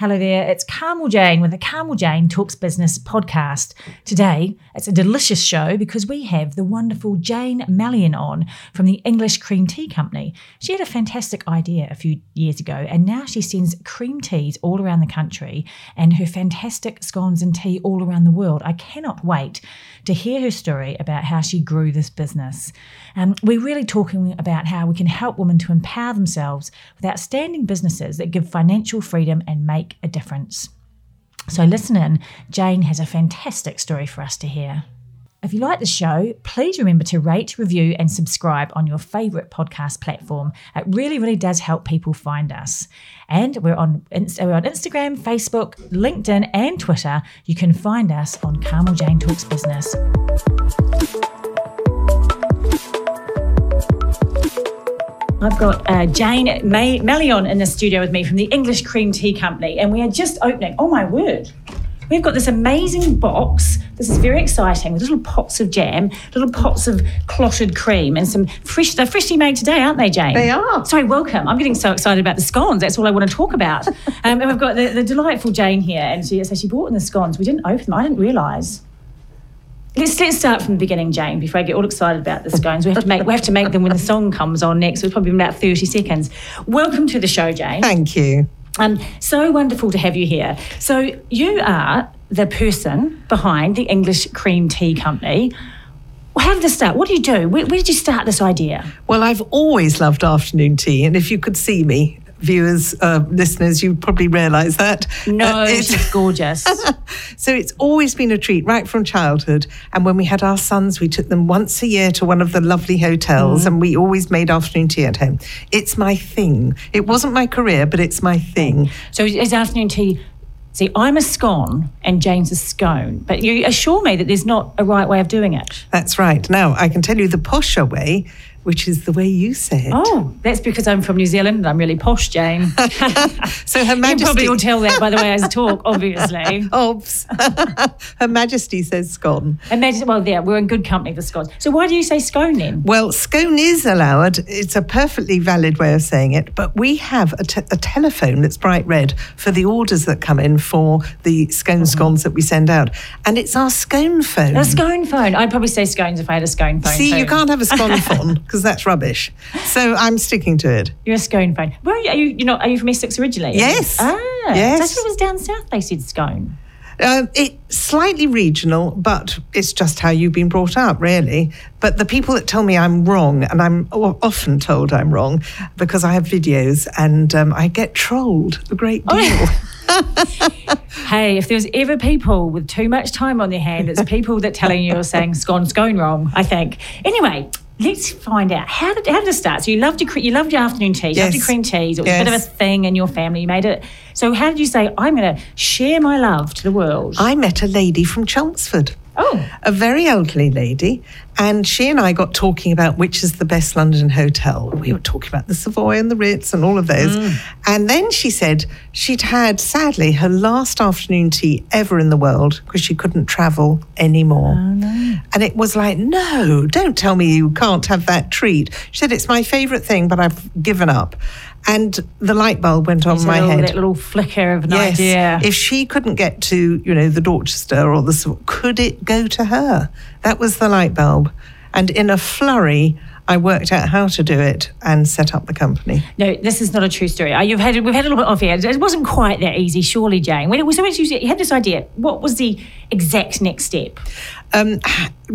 Hello there, it's Carmel Jane with the Carmel Jane Talks Business podcast. Today, it's a delicious show because we have the wonderful Jane Malyon on from the English Cream Tea Company. She had a fantastic idea a few years ago, and now she sends cream teas all around the country and her fantastic scones and tea all around the world. I cannot wait to hear her story about how she grew this business. Um, we're really talking about how we can help women to empower themselves with outstanding businesses that give financial freedom and make a difference. So, listen in. Jane has a fantastic story for us to hear. If you like the show, please remember to rate, review, and subscribe on your favourite podcast platform. It really, really does help people find us. And we're on, we're on Instagram, Facebook, LinkedIn, and Twitter. You can find us on Carmel Jane Talks Business. I've got uh, Jane May- Malyon in the studio with me from the English Cream Tea Company, and we are just opening. Oh my word! We've got this amazing box. This is very exciting with little pots of jam, little pots of clotted cream, and some fresh. They're freshly made today, aren't they, Jane? They are. Sorry, welcome. I'm getting so excited about the scones. That's all I want to talk about. um, and we've got the, the, delightful Jane here, and she, so she brought in the scones. We didn't open them. I didn't realise. Let's let's start from the beginning, Jane. Before I get all excited about the scones, we have to make we have to make them when the song comes on next. It's probably about thirty seconds. Welcome to the show, Jane. Thank you. Um, so wonderful to have you here. So you are the person behind the English Cream Tea Company. How did this start? What do you do? Where, where, did you start this idea? Well, I've always loved afternoon tea, and if you could see me, viewers, uh, listeners, you probably realise that. No, uh, it's gorgeous. so it's always been a treat right from childhood. And when we had our sons, we took them once a year to one of the lovely hotels, mm. and we always made afternoon tea at home. It's my thing. It wasn't my career, but it's my thing. So is afternoon tea See, I'm a scone and James a scone, but you assure me that there's not a right way of doing it. That's right. Now, I can tell you the posher way which is the way you say it. Oh, that's because I'm from New Zealand and I'm really posh, Jane. so Her Majesty. You probably will tell that by the way I talk, obviously. Oops. Her Majesty says scone. And Majesty, well, yeah, we're in good company for scones. So why do you say scone then? Well, scone is allowed. It's a perfectly valid way of saying it, but we have a, te- a telephone that's bright red for the orders that come in for the scone mm-hmm. scones that we send out. And it's our scone phone. A scone phone. I'd probably say scones if I had a scone phone. See, you can't have a scone phone because that's rubbish. So I'm sticking to it. You're a scone fan. Where are you? Are you, you know, are you from Essex originally? Yes. Ah, yes. That's what it was down south. They said scone. Uh, it's slightly regional, but it's just how you've been brought up, really. But the people that tell me I'm wrong, and I'm often told I'm wrong because I have videos and um, I get trolled a great deal. Oh. hey, if there's ever people with too much time on their hand, it's people that telling you you're saying scone scone wrong. I think. Anyway, let's find out how did how did it start? So you loved your you loved your afternoon teas, you loved your cream teas. It was yes. a bit of a thing in your family. You made it. So how did you say I'm going to share my love to the world? I met a lady from Chelmsford. Oh. A very elderly lady. And she and I got talking about which is the best London hotel. We were talking about the Savoy and the Ritz and all of those. Mm. And then she said she'd had, sadly, her last afternoon tea ever in the world because she couldn't travel anymore. Oh, no. And it was like, no, don't tell me you can't have that treat. She said, it's my favourite thing, but I've given up and the light bulb went on my little, head. That little flicker of an yes. idea. If she couldn't get to, you know, the Dorchester or the, could it go to her? That was the light bulb. And in a flurry, I worked out how to do it and set up the company. No, this is not a true story. Uh, you've had we've had a little bit off here. It wasn't quite that easy, surely, Jane. When it was so much easier, you had this idea. What was the exact next step? Um,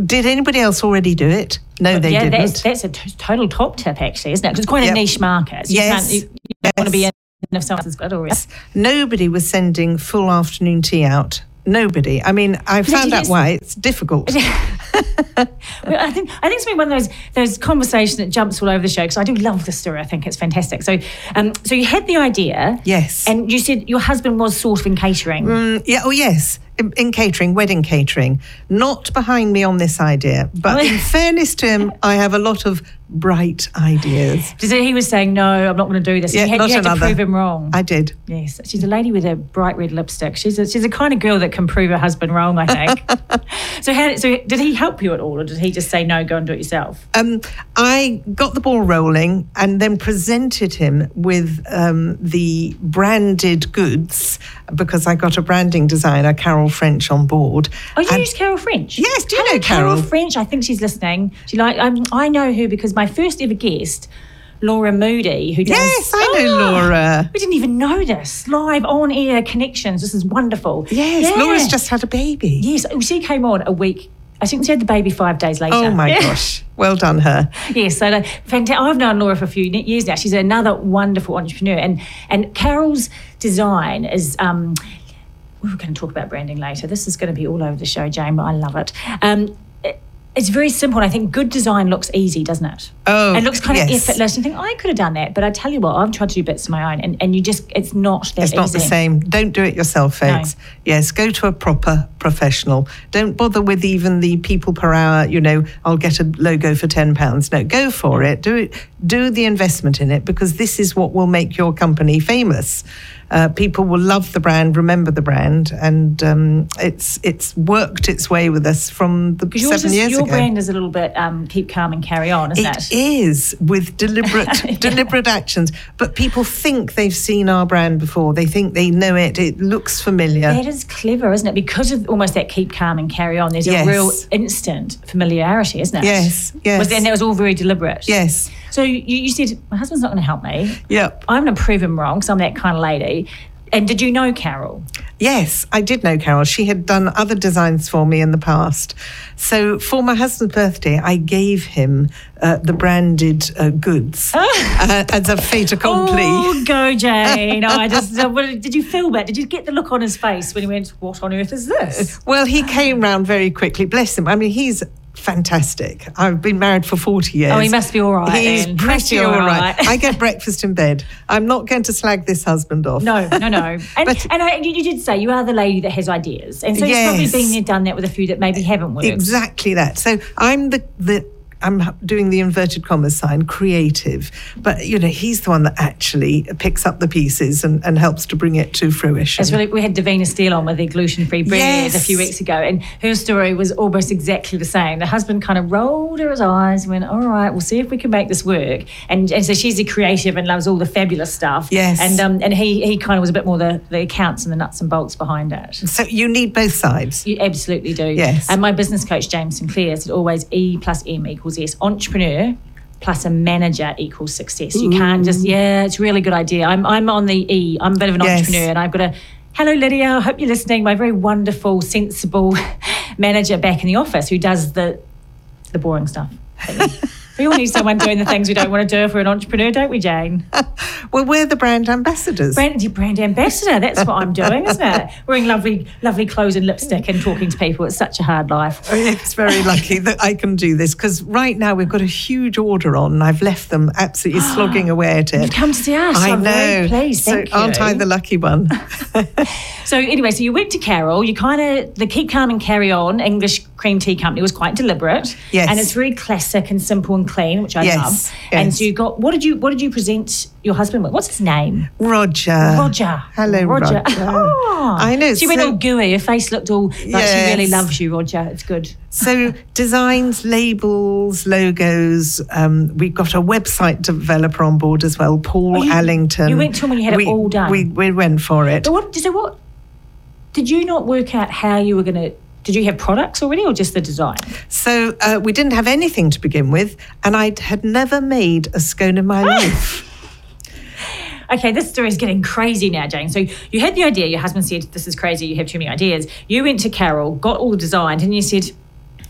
did anybody else already do it? No, they yeah, didn't. That's, that's a t- total top tip, actually, isn't it? Because it's quite yep. a niche market. So yes. You, you, yes. want to be in if someone's got already. Nobody was sending full afternoon tea out Nobody. I mean, I have found out why it's difficult. I think I think it's been one of those those conversations that jumps all over the show because I do love the story. I think it's fantastic. So, um, so you had the idea, yes, and you said your husband was sort of in catering. Mm, yeah. Oh, yes. In, in catering, wedding catering, not behind me on this idea. But in fairness to him, I have a lot of bright ideas. It- he was saying, no, I'm not going to do this. Yeah, you had, not you had to prove him wrong. I did. Yes, she's a lady with a bright red lipstick. She's a, she's a kind of girl that can prove her husband wrong, I think. so, how, so did he help you at all, or did he just say no, go and do it yourself? Um, I got the ball rolling and then presented him with um, the branded goods because I got a branding designer, Carol French, on board. Oh, you used Carol French. Yes, do you Hello, know Carol? French? I think she's listening. She like um, I know her because my first ever guest, Laura Moody, who does. Yes, I know Ah, Laura. We didn't even know this live on air connections. This is wonderful. Yes, Yeah. Laura's just had a baby. Yes, oh, she came on a week. I think she had the baby five days later. Oh my Yeah. gosh. Well done, her. Yes, so like, fanta- I've known Laura for a few years now. She's another wonderful entrepreneur, and and Carol's design is. Um, we were going to talk about branding later. This is going to be all over the show, Jane, but I love it. Um, it- it's very simple, and I think good design looks easy, doesn't it? Oh, it looks kind of effortless. You think I could have done that, but I tell you what, I've tried to do bits of my own, and, and you just it's not that It's not easy. the same. Don't do it yourself, folks. Yes, go to a proper professional. Don't bother with even the people per hour, you know, I'll get a logo for £10. No, go for it. Do it. Do the investment in it because this is what will make your company famous. Uh, people will love the brand, remember the brand, and um, it's it's worked its way with us from the yours seven is, years your ago. brand is a little bit um, keep calm and carry on, isn't it? It is with deliberate deliberate actions, but people think they've seen our brand before. They think they know it. It looks familiar. That is clever, isn't it? Because of almost that keep calm and carry on, there's Yes. a real instant familiarity, isn't it? Yes, yes. Was, and that was all very deliberate. Yes. So you, you said, my husband's not going to help me. Yeah. I'm going to prove him wrong because I'm that kind of lady. And did you know Carol? Yes, I did know Carol. She had done other designs for me in the past. So for my husband's birthday, I gave him uh, the branded uh, goods uh, as a fait accompli. Oh, go Jane. I just, uh, did you feel that? Did you get the look on his face when he went, what on earth is this? Well, he came round very quickly. Bless him. I mean, he's fantastic. I've been married for 40 years. Oh, he must be all right He's then. Pretty all right. right. I get breakfast in bed. I'm not going to slag this husband off. No, no, no. And, But- and I, you, you did say you are the lady that has ideas. And so you've probably been there, done that with a few that maybe haven't worked. Exactly that. So I'm the the I'm doing the inverted commas sign, creative. But you know, he's the one that actually picks up the pieces and, and helps to bring it to fruition. It's really, we had Davina Steele on with the gluten free bread Yes. a few weeks ago, and her story was almost exactly the same. The husband kind of rolled her his eyes, and went, All right, we'll see if we can make this work. And, and so she's a creative and loves all the fabulous stuff. Yes. And um, and he, he kind of was a bit more the, the accounts and the nuts and bolts behind it. so you need both sides. You absolutely do. Yes. And my business coach, James Sinclair, said always E plus M equals S. Entrepreneur plus a manager equals success. You can't just, yeah, it's a really good idea. I'm, I'm on the E. I'm a bit of an Yes. entrepreneur and I've got a, hello, Lydia. I hope you're listening. My very wonderful, sensible manager back in the office who does the, the boring stuff. we all need someone doing the things we don't want to do if we're an entrepreneur, don't we, Jane? Well, we're the brand ambassadors. Brand, brand ambassador. That's what I'm doing, isn't it? Wearing lovely, lovely clothes and lipstick and talking to people. It's such a hard life. It's very lucky that I can do this because right now we've got a huge order on. and I've left them absolutely slogging away at it. You've come to see us. I I'm know. very pleased. so aren't. I the lucky one? So anyway, so you went to Carol. You kind of the keep calm and carry on English cream tea company was quite deliberate. Yes. and it's very classic and simple and clean, which I Yes, love. And yes. so you got what did you what did you present your husband with? What's his name? Roger. Roger. Hello, Roger. Oh. I know. So you went all gooey. Her face looked all like she really loves you, Roger. It's good. So designs, labels, logos. Um, we've got a website developer on board as well, Paul Oh, you- Allington. you went to him when you had it we, all done? We, we went for it. But what? So what? Did you not work out how you were going to? Did you have products already, or just the design? So uh, we didn't have anything to begin with, and I had never made a scone in my life. Okay, this story is getting crazy now, Jane. So you had the idea, your husband said, This is crazy, you have too many ideas. You went to Carol, got all the designs, and you said,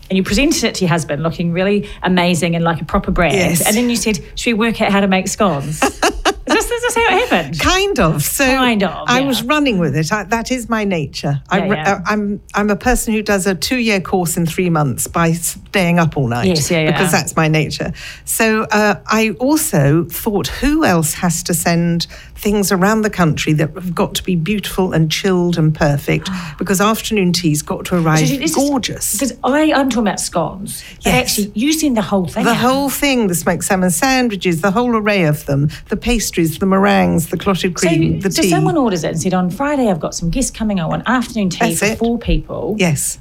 and you presented it to your husband looking really amazing and like a proper brand. Yes. And then you said, Should we work out how to make scones? is this, this is how it happened. Kind of. So Kind of, I yeah. was running with it. I, that is my nature. I, Yeah, re- yeah. uh, I'm I'm a person who does a two year course in three months by staying up all night. Yes, yeah, yeah. Because that's my nature. So uh, I also thought, who else has to send things around the country that have got to be beautiful and chilled and perfect? Because afternoon tea's got to arrive So gorgeous. Because I, I'm talking about scones. Yes. actually, you send the whole thing. The whole thing, the smoked salmon sandwiches, the whole array of them, the pastries, the meringues, the clotted So, cream, the so tea. someone orders it and said, on Friday I've got some guests coming. I want afternoon tea That's for it. four people. yes.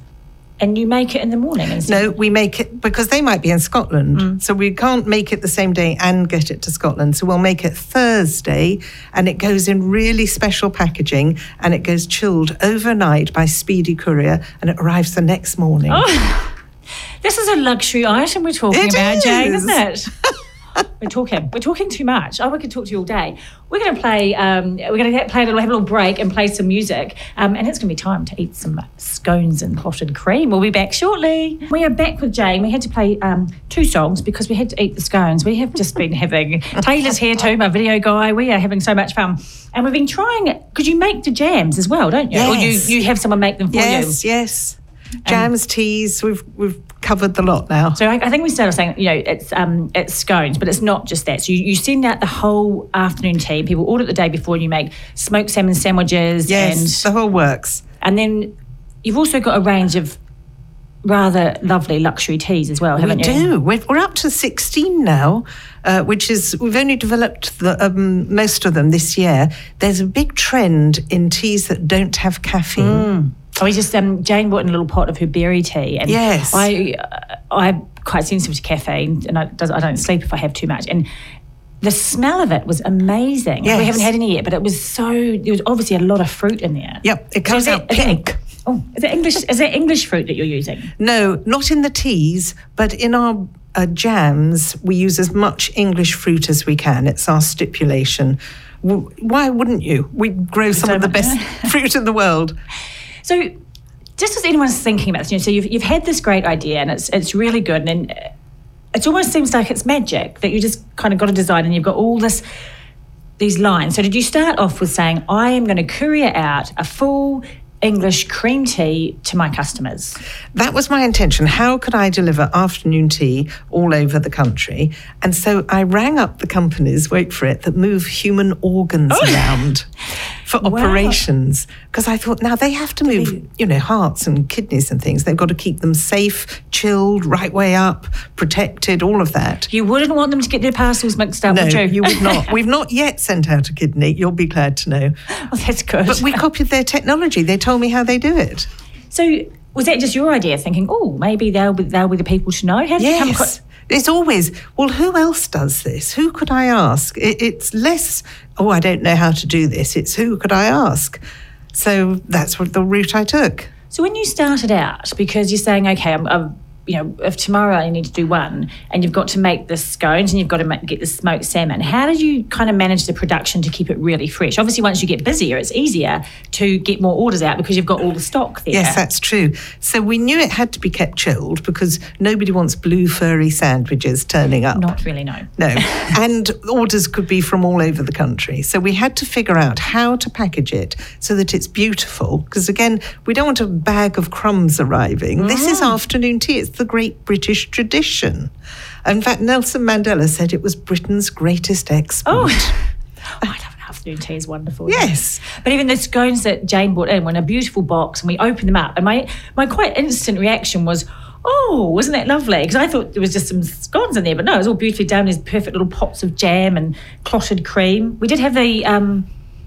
And you make it in the morning. And No, we make it because they might be in Scotland. Mm. So we can't make it the same day and get it to Scotland. So we'll make it Thursday and it goes in really special packaging and it goes chilled overnight by speedy courier and it arrives the next morning. Oh, This is a luxury item we're talking It about, Jane, isn't it? we're talking. We're talking too much. Oh, we could talk to you all day. We're going to play. Um, we're going to play a little, have a little break and play some music. Um, and it's going to be time to eat some scones and clotted cream. We'll be back shortly. We are back with Jane. We had to play um, two songs because we had to eat the scones. We have just been having. Taylor's here too, my video guy. We are having so much fun, and we've been trying. Because you make the jams as well, don't you? Or you Yes. you have someone make them for you. yes, yes. Jams, teas, we've we've covered the lot now. So I, I think we started saying, you know, it's um, it's scones, but it's not just that. So you, you send out the whole afternoon tea. People order it the day before, and you make smoked salmon sandwiches, Yes, and the whole works. and then you've also got a range of rather lovely luxury teas as well, haven't we you? do. We're, we're up to 16 now, uh, which is, we've only developed the, um, most of them this year. There's a big trend in teas that don't have caffeine. I was just um, Jane bought in a little pot of her berry tea, and Yes. I uh, I'm quite sensitive to caffeine, and I, does, I don't sleep if I have too much, and. The smell of it was amazing. We haven't had any yet, but it was so. There was obviously a lot of fruit in there. Yep, it So comes it- out is it- pink. oh, is it English? Is it English fruit that you're using? No, not in the teas, but in our uh, jams, we use as much English fruit as we can. It's our stipulation. W- Why wouldn't you? We grow some So of the much- best fruit in the world. So, just as anyone's thinking about this, you know, so you've, you've had this great idea and it's it's really good, and it almost seems like it's magic that you just kind of got a design and you've got all this these lines. So, did you start off with saying, "I am going to courier out a full English cream tea to my customers"? That was my intention. How could I deliver afternoon tea all over the country? And so I rang up the companies, wait for it, that move human organs oh. around for Wow. operations. Because I thought, now they have to move, you know, hearts and kidneys and things. They've got to keep them safe, chilled, right way up, protected, all of that. You wouldn't want them to get their parcels mixed up, No, would you? you would not. We've not yet sent out a kidney. You'll be glad to know. oh, that's good. But we copied their technology. They told me how they do it. so, was that just your idea, thinking, "Oh, maybe they'll be they'll be the people to know"? How did you come across? Yes. It's always, well, who else does this? Who could I ask? It, it's less, oh, I don't know how to do this. It's who could I ask? So that's what the route I took. So when you started out, because you're saying, okay, I'm, I'm you know, if tomorrow I need to do one, and you've got to make the scones and you've got to make, get the smoked salmon, how did you kind of manage the production to keep it really fresh? Obviously, once you get busier, it's easier to get more orders out because you've got all the stock there. Yes, that's true. So we knew it had to be kept chilled because nobody wants blue furry sandwiches turning up. Not really, no. No. and orders could be from all over the country. So we had to figure out how to package it so that it's beautiful. Because again, we don't want a bag of crumbs arriving. This is mm. afternoon tea. It's the great British tradition. In fact, Nelson Mandela said it was Britain's greatest export. Oh, I love an afternoon tea is wonderful. Yes. But even the scones that Jane brought in were in a beautiful box, and we opened them up, and my my quite instant reaction was, "Oh, wasn't that lovely?" Because I thought there was just some scones in there, but no, it was all beautifully done. These perfect little pots of jam and clotted cream. We did have the um,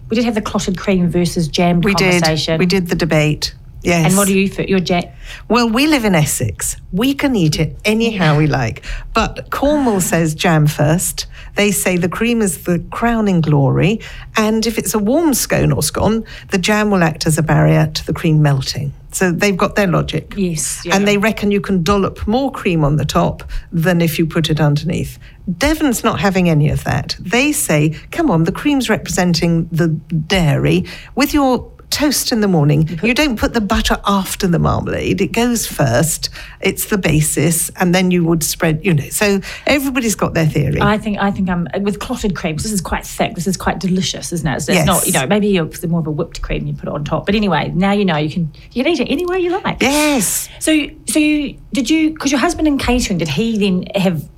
we did have the clotted cream versus jam We did. We did the debate. Yes. And what do you for your jam? Well, we live in Essex. We can eat it anyhow we like. But Cornwall says jam first. They say the cream is the crowning glory. And if it's a warm scone or scone, the jam will act as a barrier to the cream melting. So they've got their logic. Yes, yeah. And they reckon you can dollop more cream on the top than if you put it underneath. Devon's not having any of that. They say, come on, the cream's representing the dairy. With your toast in the morning. You don't put the butter after the marmalade. It goes first. It's the basis, and then you would spread. You know, so everybody's got their theory. I think I think I'm with clotted cream. This is quite thick. This is quite delicious, isn't it? So it's Yes. not you know maybe it's more of a whipped cream you put it on top. But anyway, now you know you can you can eat it any way you like. yes. So so you did you because your husband in catering did he then have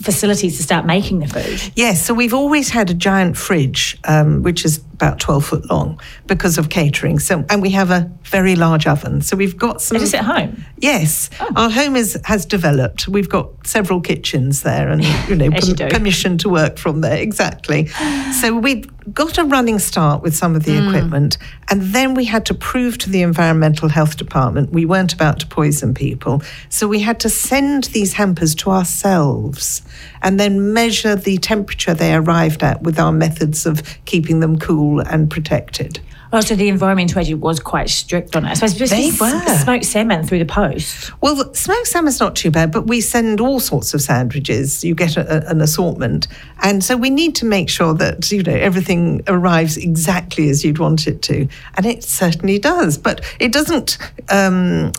facilities to start making the food? Yes, so we've always had a giant fridge, um, which is about 12 foot long because of catering. So, and we have a very large oven. So we've got some. Is at home? Yes, Oh. our home is has developed. We've got several kitchens there, and you know, As you permission to work from there. Exactly. So we've got a running start with some of the Hmm. equipment, and then we had to prove to the environmental health department we weren't about to poison people. So we had to send these hampers to ourselves, and then measure the temperature they arrived at with our methods of keeping them cool and protected. Oh, so the environmental agency was quite strict on it. So They s- were. smoked salmon through the post. Well, smoked salmon's not too bad, but we send all sorts of sandwiches. You get a, a- an assortment, and so we need to make sure that you know everything arrives exactly as you'd want it to, and it certainly does. But it doesn't. Um,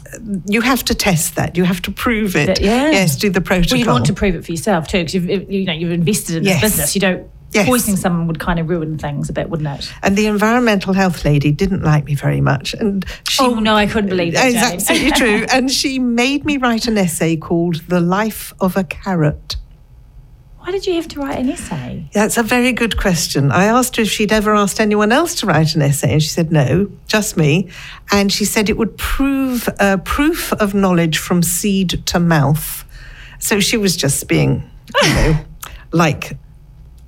you have to test that. You have to prove it. Yeah. Yes, do the protocol. Well, you'd want to prove it for yourself too, because you've you know you've invested in Yes. this business. You don't Yes. poisoning someone would kind of ruin things a bit, wouldn't it? and the environmental health lady didn't like me very much, and she. Oh no, I couldn't believe that. It's absolutely true. And she made me write an essay called The Life of a Carrot. Why did you have to write an essay? That's a very good question. I asked her if she'd ever asked anyone else to write an essay, and she said no, just me. And she said it would prove uh, proof of knowledge from seed to mouth. So she was just being, you know, like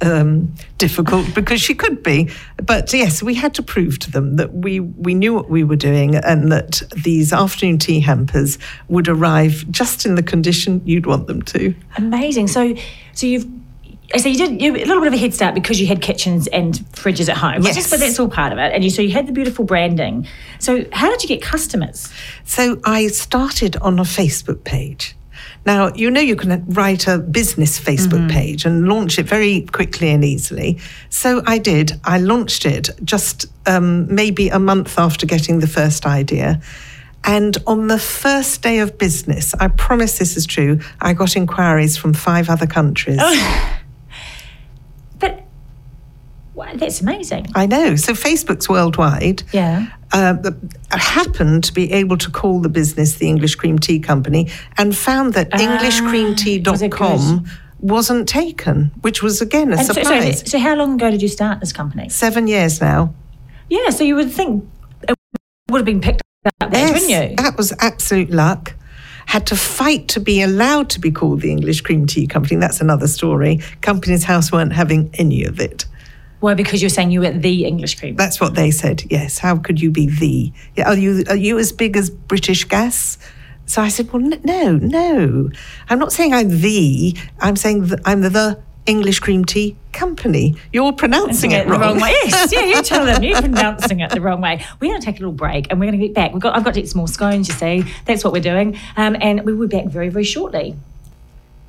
um, difficult because she could be. But yes, we had to prove to them that we, we knew what we were doing and that these afternoon tea hampers would arrive just in the condition you'd want them to. Amazing. So, so you've. So you did you, a little bit of a head start because you had kitchens and fridges at home. Yes. Just, but that's all part of it. And you so you had the beautiful branding. So how did you get customers? So I started on a Facebook page. Now, you know, you can write a business Facebook page and launch it very quickly and easily. So I did. I launched it just um, maybe a month after getting the first idea. And on the first day of business, I promise this is true, I got inquiries from five other countries. But wow, that's amazing. I know. So Facebook's worldwide. Yeah. Uh, happened to be able to call the business the English Cream Tea Company and found that Ah, was EnglishCreamTea.com wasn't taken, which was again a And so, so, surprise. so how long ago did you start this company? Seven years now. Yeah. So you would think it would have been picked up then, wouldn't you? that was absolute luck. Had to fight to be allowed to be called the English Cream Tea Company. That's another story. Companies House weren't having any of it. Well, because you're saying you were the English cream. That's what they said. Yes. How could you be the? Yeah, Are you are you as big as British Gas? So I said, well, n- no, no. I'm not saying I'm the. I'm saying I'm the, the English Cream Tea Company. You're pronouncing it the wrong. wrong way. Yes, yeah, you tell them you're pronouncing it the wrong way. We're going to take a little break and we're going to get back. We've got, I've got to eat some more scones, you see. That's what we're doing. Um, and we will be back very, very shortly.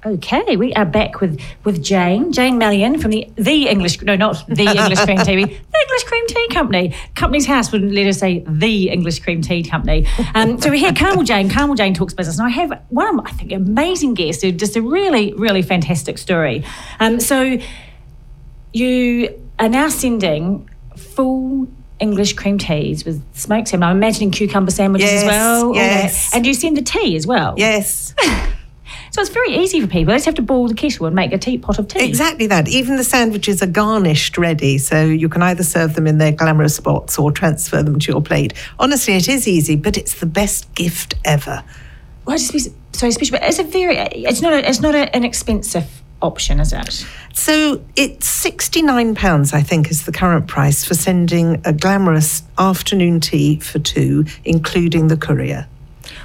Okay, we are back with with Jane, Jane Malyon from the the English, no, not the English Cream Tea, the English Cream Tea Company. Companies House wouldn't let us say the English Cream Tea Company. Um, so we're here, Carmel Jane. Carmel Jane talks business, and I have one of my, I think amazing guests who just a really, really fantastic story. Um, so you are now sending full English cream teas with smoked salmon. I'm imagining cucumber sandwiches as well. yes. And you send the tea as well. Yes, So it's very easy for people. They just have to boil the kettle and make a teapot of tea. exactly that. Even the sandwiches are garnished ready, so you can either serve them in their glamorous spots or transfer them to your plate. Honestly, it is easy, but it's the best gift ever. Well, it's just, so special, but it's a very, it's not, a, it's not a, an expensive option, is it? So it's sixty-nine pounds, I think, is the current price for sending a glamorous afternoon tea for two, including the courier.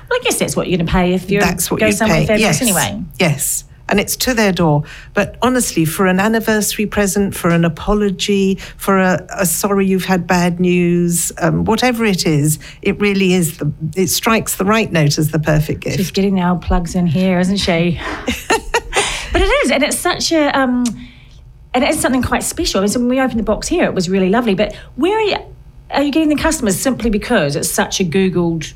Well, I guess that's what you're going to pay if you That's what go somewhere pay. fabulous yes. anyway. Yes. And it's to their door. But honestly, for an anniversary present, for an apology, for a, a sorry you've had bad news, um, whatever it is, it really is the, it strikes the right note as the perfect gift. She's getting the old plugs in here, isn't she? but it is, and it's such a, um, and it's something quite special. I mean, so when we opened the box here, it was really lovely. But where are you? are you getting the customers simply because it's such a Googled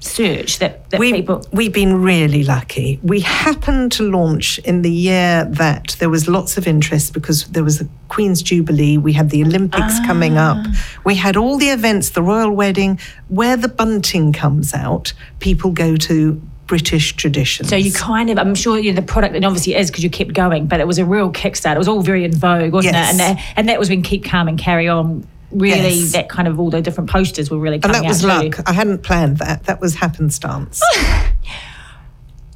search that, that we, people. We've been really lucky. We happened to launch in the year that there was lots of interest because there was the Queen's Jubilee, we had the Olympics ah. coming up, we had all the events, the royal wedding, where the bunting comes out, people go to British traditions. So you kind of, I'm sure you know, the product, and obviously it is because you kept going, but it was a real kickstart. It was all very in vogue, wasn't Yes. it? And that, and that was when Keep Calm and Carry On. Really, Yes. that kind of all the different posters were really and that was out too. luck. I hadn't planned that. That was happenstance.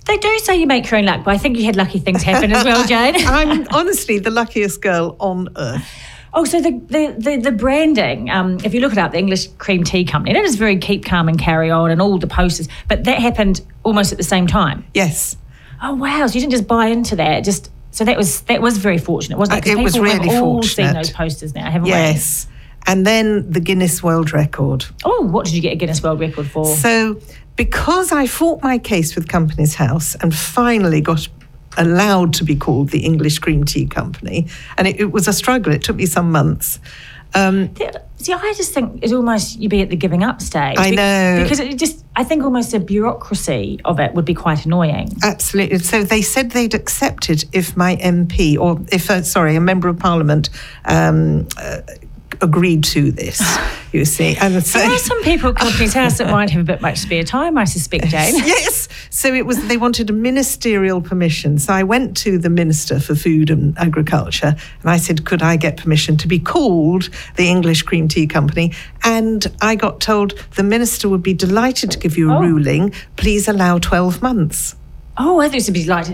They do say you make your own luck, but I think you had lucky things happen as well, Jane. I'm honestly the luckiest girl on earth. Oh, so the the the, the branding. Um, if you look it up, the English Cream Tea Company, that is very keep calm and carry on, and all the posters. But that happened almost at the same time. Yes. Oh wow! So you didn't just buy into that. Just so that was that was very fortunate, wasn't it? 'Cause Uh, it was people really have all seen those posters now, haven't Yes. And then the Guinness World Record. Oh, what did you get a Guinness World Record for? So, because I fought my case with Companies House and finally got allowed to be called the English Cream Tea Company, and it, it was a struggle, it took me some months. Um, See, I just think it's almost you'd be at the giving up stage. I know. because it just I think almost the bureaucracy of it would be quite annoying. Absolutely. So they said they'd accept it if my MP, or if, uh, sorry, a member of parliament, um, uh, agreed to this, you see. And so, There are some people at Companies House that might have a bit much spare time, I suspect, Jane. yes. So it was, they wanted a ministerial permission. So I went to the Minister for Food and Agriculture and I said, could I get permission to be called the English Cream Tea Company? And I got told the Minister would be delighted to give you a Oh. ruling. Please allow 12 months. Oh, I it would be like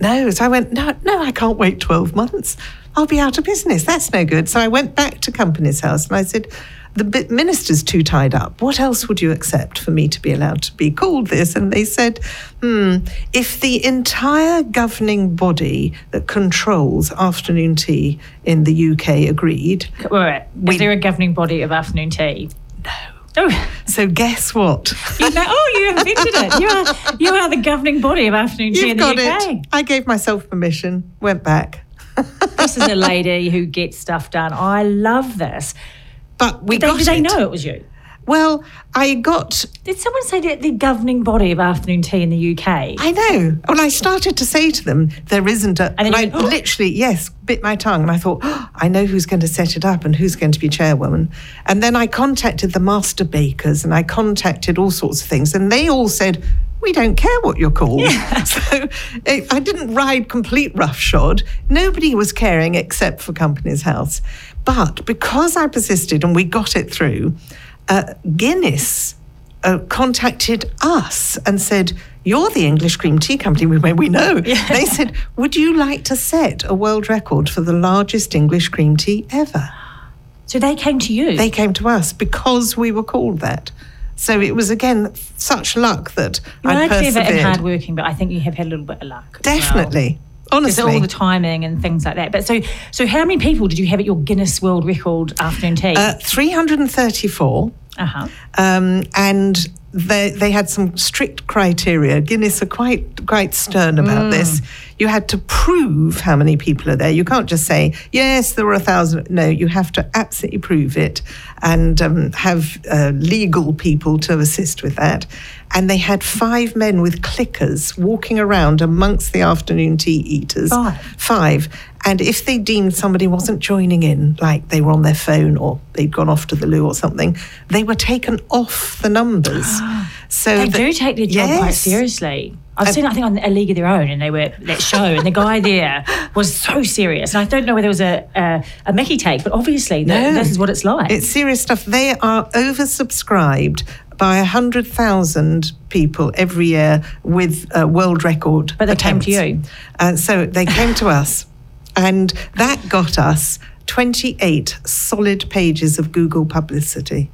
No. So I went, no, no, I can't wait 12 months. I'll be out of business. That's no good. So I went back to Companies House and I said, the minister's too tied up. What else would you accept for me to be allowed to be called this? And they said, hmm, if the entire governing body that controls afternoon tea in the UK agreed, Right. We- Is there a governing body of afternoon tea? No. Oh, so guess what? you know, oh, you invented it. You are, you are the governing body of afternoon tea You've in the got UK. it. I gave myself permission, went back. This is a lady who gets stuff done. I love this. But we Did they, got did they know it was you? Well, I got Did someone say that the governing body of afternoon tea in the UK? I know. Well, I started to say to them, there isn't a. And then I went, "Oh." literally, yes, bit my tongue. And I thought, "Oh, I know who's going to set it up and who's going to be chairwoman. And then I contacted the master bakers and I contacted all sorts of things. And they all said, we don't care what you're called. So it, I didn't ride complete roughshod. Nobody was caring except for Companies House. But because I persisted and we got it through, uh, Guinness uh, contacted us and said, You're the English Cream Tea Company. We We know. They said, Would you like to set a world record for the largest English cream tea ever? So they came to you. They came to us because we were called that. So it was again such luck that I clever and persevered. hardworking, but I think you have had a little bit of luck. well. Definitely. There's Honestly. all the timing and things like that. But so, so how many people did you have at your Guinness World Record afternoon tea? uh, 334. Uh huh. um, and they they had some strict criteria. Guinness are quite quite stern about this. You had to prove how many people are there. You can't just say yes, there were a thousand. No, you have to absolutely prove it and um, have uh, legal people to assist with that. And they had five men with clickers walking around amongst the afternoon tea eaters. Five? Five. And if they deemed somebody wasn't joining in, like they were on their phone or they'd gone off to the loo or something, they were taken off the numbers. so They that- do take their job quite seriously. I've um, seen, I think, on A League of Their Own, and they were that show, and the guy there was so serious. And I don't know whether it was a a, a Mickey take, but obviously No. this is what it's like. It's serious stuff. They are oversubscribed by 100,000 people every year with a world record. But they came to you. Uh, so they came to us, and that got us 28 solid pages of Google publicity.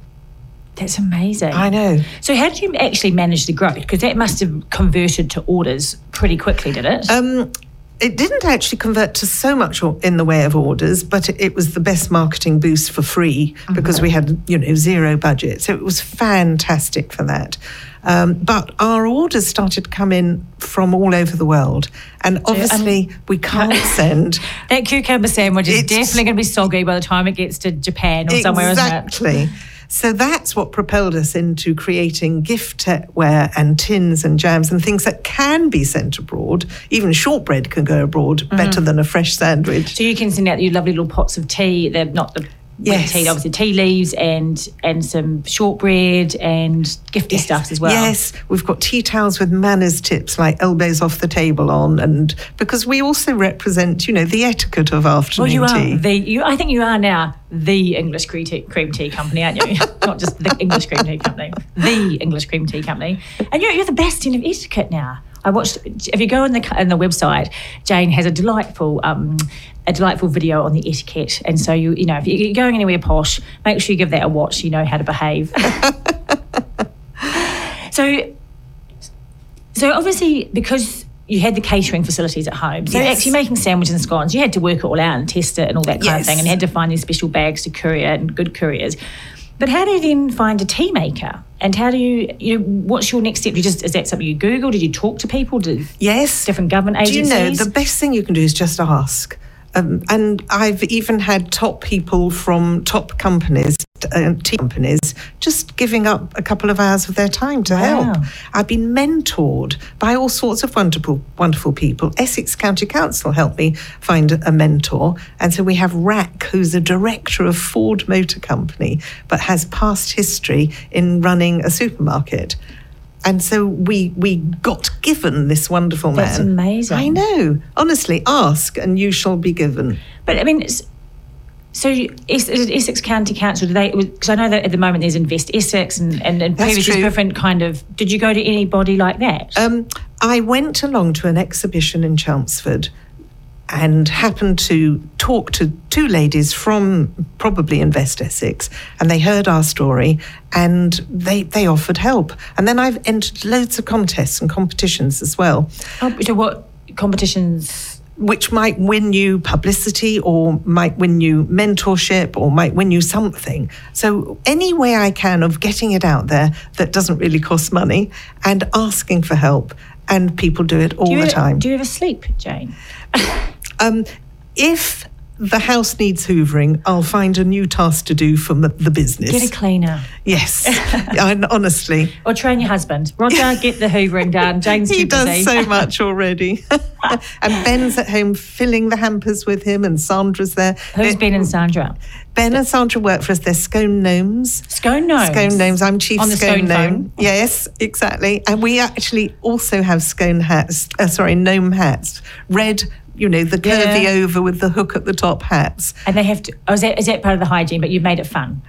That's amazing. I know. So how did you actually manage the growth? Because that must have converted to orders pretty quickly, did it? Um, it didn't actually convert to so much in the way of orders, but it, was the best marketing boost for free because we had you know zero budget, so it was fantastic for that. Um, but our orders started to come in from all over the world, and obviously we can't send that cucumber sandwich is definitely going to be soggy by the time it gets to Japan or somewhere, isn't it? exactly. So that's what propelled us into creating giftware and tins and jams and things that can be sent abroad. Even shortbread can go abroad Mm-hmm. better than a fresh sandwich. So you can send out your lovely little pots of tea. They're not the Yes. tea, obviously tea leaves and and some shortbread and gifty stuff as well. Yes, we've got tea towels with manners tips like elbows off the table on, and because we also represent, you know, the etiquette of Well, afternoon you are tea. the. You, I think you are now the English cream tea, cream tea company, aren't you? Not just the English cream tea company, the English cream tea company, and you're, you're the best in etiquette now. I watched. If you go on the on the website, Jane has a delightful. Um, a delightful video on the etiquette, and so you you know if you're going anywhere posh, make sure you give that a watch. You know how to behave. so, so obviously because you had the catering facilities at home, so Yes. actually making sandwiches and scones, you had to work it all out and test it and all that kind of thing, and you had to find these special bags to courier and good couriers. But how do you then find a tea maker? And how do you, you know, what's your next step? You just is that something you Google? Did you talk to people? Did Yes. different government agencies? Do you know the best thing you can do is just ask. Um, and I've even had top people from top companies, uh, tea companies, just giving up a couple of hours of their time to Wow. help. I've been mentored by all sorts of wonderful, wonderful people. Essex County Council helped me find a mentor, and so we have Rack, who's a director of Ford Motor Company, but has past history in running a supermarket. And so we we got given this wonderful man. That's amazing. I know. Honestly, ask and you shall be given. But I mean, it's, so you- Es- is it Essex County Council, do they? Because I know that at the moment there's Invest Essex and and, and previously different kind of. Did you go to anybody like that? Um, I went along to an exhibition in Chelmsford and happened to talk to two ladies from probably Invest Essex, and they heard our story and they, they offered help. And then I've entered loads of contests and competitions as well. Oh, so what competitions? which might win you publicity or might win you mentorship or might win you something. So, any way I can of getting it out there that doesn't really cost money and asking for help. And people do it all Do the ever- time. Do you ever sleep, Jane? Um, if the house needs hoovering, I'll find a new task to do for m- the business. Get a cleaner yes, I, honestly, or train your husband. Roger, get the hoovering done. Jane's he too busy. He does so much already. and Ben's at home filling the hampers with him, and Sandra's there. Who's Ben and Sandra? Ben and Sandra work for us. They're scone gnomes. Scone gnomes. Scone gnomes. I'm chief On the scone, scone gnome. phone. Yes, exactly. And we actually also have scone hats. Uh, sorry, gnome hats. Red. You know the curvy Yeah. over with the hook at the top hats. And they have to. Oh, is that, is that part of the hygiene? But you've made it fun.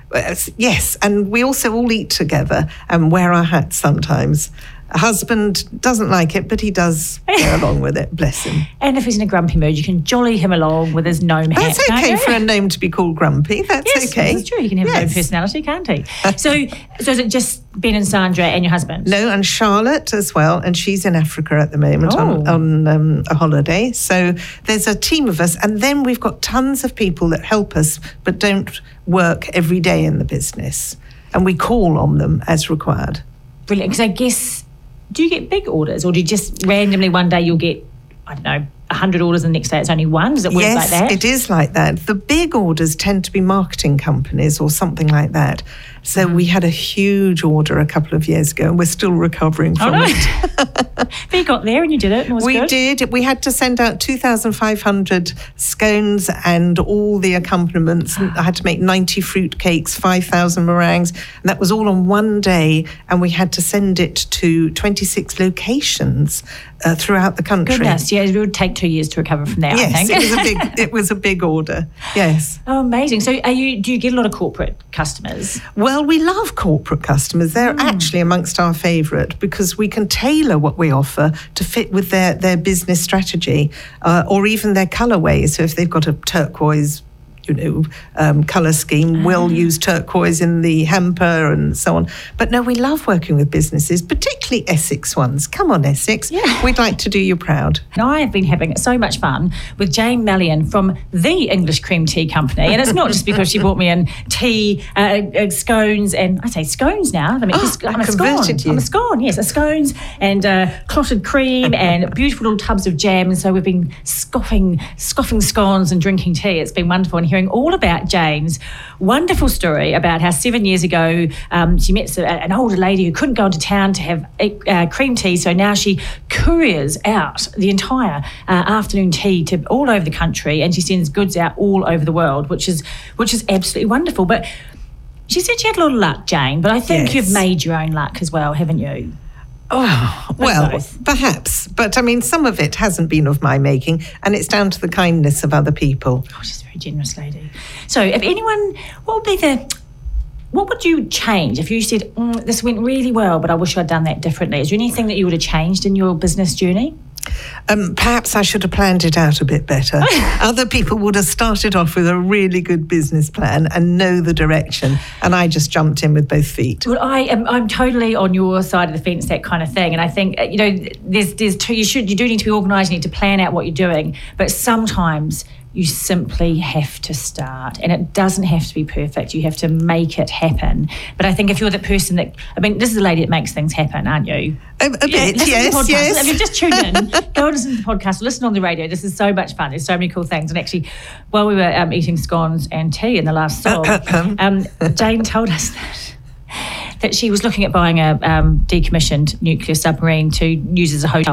Yes, and we also all eat together and wear our hats sometimes. Husband doesn't like it, but he does go along with it. Bless him. And if he's in a grumpy mood, you can jolly him along with his gnome hat. That's okay for a gnome to be called grumpy. That's Yes, okay. That's true. He can have his own personality, can't he? So, so is it just Ben and Sandra and your husband? No, and Charlotte as well, and she's in Africa at the moment on, Oh. on um, a holiday. So there's a team of us, and then we've got tons of people that help us but don't work every day in the business, and we call on them as required. Brilliant. Because I guess, do you get big orders, or do you just randomly one day you'll get, I don't know, hundred orders, and the next day it's only one? Does it work yes, like that? it is like that. The big orders tend to be marketing companies or something like that. So Mm. we had a huge order a couple of years ago, and we're still recovering Oh from no! it. but you got there and you did it, and it was we good. did. We had to send out 2,500 scones and all the accompaniments. I had to make 90 fruit cakes, 5,000 meringues, and that was all on one day. And we had to send it to 26 locations uh, throughout the country. Goodness, yeah, it would take two years to recover from that. I Yes, think. it was a big. It was a big order. Yes. oh, amazing. So, are you? Do you get a lot of corporate customers? Well, we love corporate customers. They're Hmm. actually amongst our favourite because we can tailor what we offer to fit with their, their business strategy uh, or even their colourway. So if they've got a turquoise, you know, um, colour scheme, Ah. we'll use turquoise in the hamper and so on. But no, we love working with businesses, particularly Essex ones. Come on, Essex. Yeah. We'd like to do you proud. And I have been having so much fun with Jane Malyon from the English Cream Tea Company. And it's not just because she brought me in tea, uh, uh, scones, and I say scones now. I mean, Oh, I I'm a scone. you. I'm a scone, yes, a scones and uh, clotted cream and beautiful little tubs of jam. And so we've been scoffing, scoffing scones and drinking tea. It's been wonderful. And hearing all about Jane's wonderful story about how seven years ago um, she met an older lady who couldn't go into town to have uh, cream tea. So now she couriers out the entire uh, afternoon tea to all over the country, and she sends goods out all over the world, which is which is absolutely wonderful. But she said she had a lot of luck, Jane. But I think Yes. you've made your own luck as well, haven't you? Oh, well, both. perhaps. But I mean, some of it hasn't been of my making, and it's down to the kindness of other people. Oh, she's a very generous lady. So, if anyone, what would be the, what would you change if you said, mm, this went really well, but I wish I'd done that differently? Is there anything that you would have changed in your business journey? Um, perhaps I should have planned it out a bit better. Other people would have started off with a really good business plan and know the direction, and I just jumped in with both feet. Well, I am. I'm totally on your side of the fence, that kind of thing. And I think uh, you know, there's there's two. You should you do need to be organised. You need to plan out what you're doing. But sometimes you simply have to start, and it doesn't have to be perfect. You have to make it happen. But I think if you're the person that, I mean, this is the lady that makes things happen, aren't you? A, a bit, yes, yes. If you just tuned in, go and listen to the podcast, listen on the radio. This is so much fun. There's so many cool things. And actually, while we were um, eating scones and tea in the last song, um, Jane told us that. That she was looking at buying a um, decommissioned nuclear submarine to use as a hotel.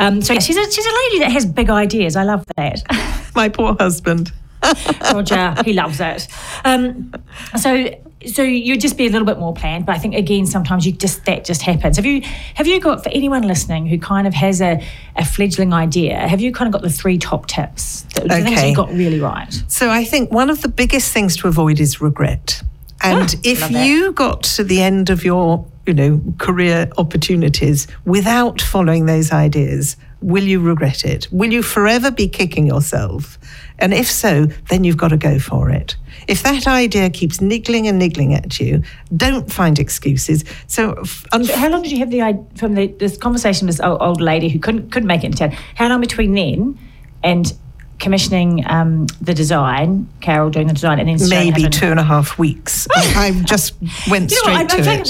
Um, so yeah, she's a she's a lady that has big ideas. I love that. My poor husband. Roger, he loves it. Um, so, so you'd just be a little bit more planned, but I think again sometimes you just that just happens. Have you have you got for anyone listening who kind of has a, a fledgling idea? Have you kind of got the three top tips? that- The things you got really right. So I think one of the biggest things to avoid is regret. And Ah, if you got to the end of your, you know, career opportunities without following those ideas, will you regret it? Will you forever be kicking yourself? And if so, then you've got to go for it. If that idea keeps niggling and niggling at you, don't find excuses. So, How long did you have the idea from the, this conversation with this old, old lady who couldn't couldn't make it into town? How long between then and commissioning um, the design, Carol doing the design, and then maybe two and a half weeks. I, I just went You know, straight I'm, to I'm it. feeling,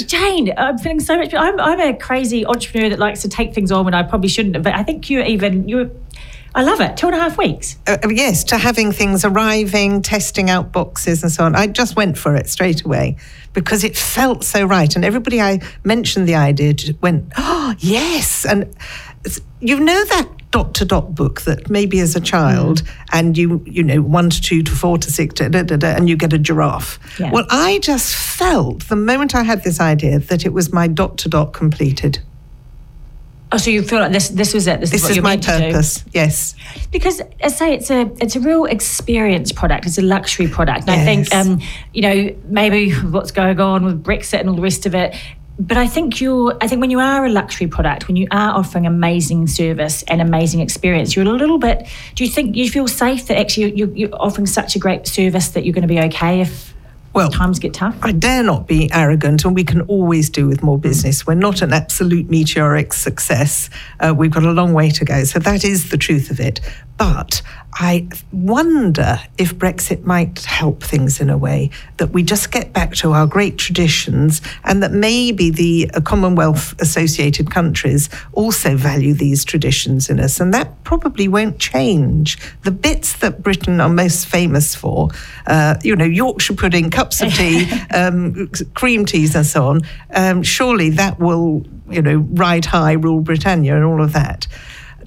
Jane, I'm feeling so much. I'm, I'm a crazy entrepreneur that likes to take things on when I probably shouldn't. But I think you're even you're. I love it. Two and a half weeks. uh, yes, to having things arriving, testing out boxes and so on. I just went for it straight away because it felt so right. And everybody I mentioned the idea to went, oh, yes. And you know that dot to dot book that maybe as a child and you, you know, one to two to four to six, da, da, da, da, and you get a giraffe. Yeah. Well, I just felt the moment I had this idea that it was my dot to dot completed. Oh, so you feel like this? This was it. This, is This what is my meant to do. purpose. Yes. because I say it's a it's a real experience product. It's a luxury product. And I think um, you know maybe what's going on with Brexit and all the rest of it. But I think you're. I think when you are a luxury product, when you are offering amazing service and amazing experience, you're a little bit. Do you think you feel safe that actually you're, you're offering such a great service that you're going to be okay if Well, times get tough? I dare not be arrogant, and we can always do with more business. We're not an absolute meteoric success. Uh, we've got a long way to go. So that is the truth of it. But I wonder if Brexit might help things in a way that we just get back to our great traditions and that maybe the Commonwealth associated countries also value these traditions in us. And that probably won't change. The bits that Britain are most famous for, uh, you know, Yorkshire pudding, cups of tea, um, cream teas, and so on, um, surely that will, you know, ride high, rule Britannia, and all of that.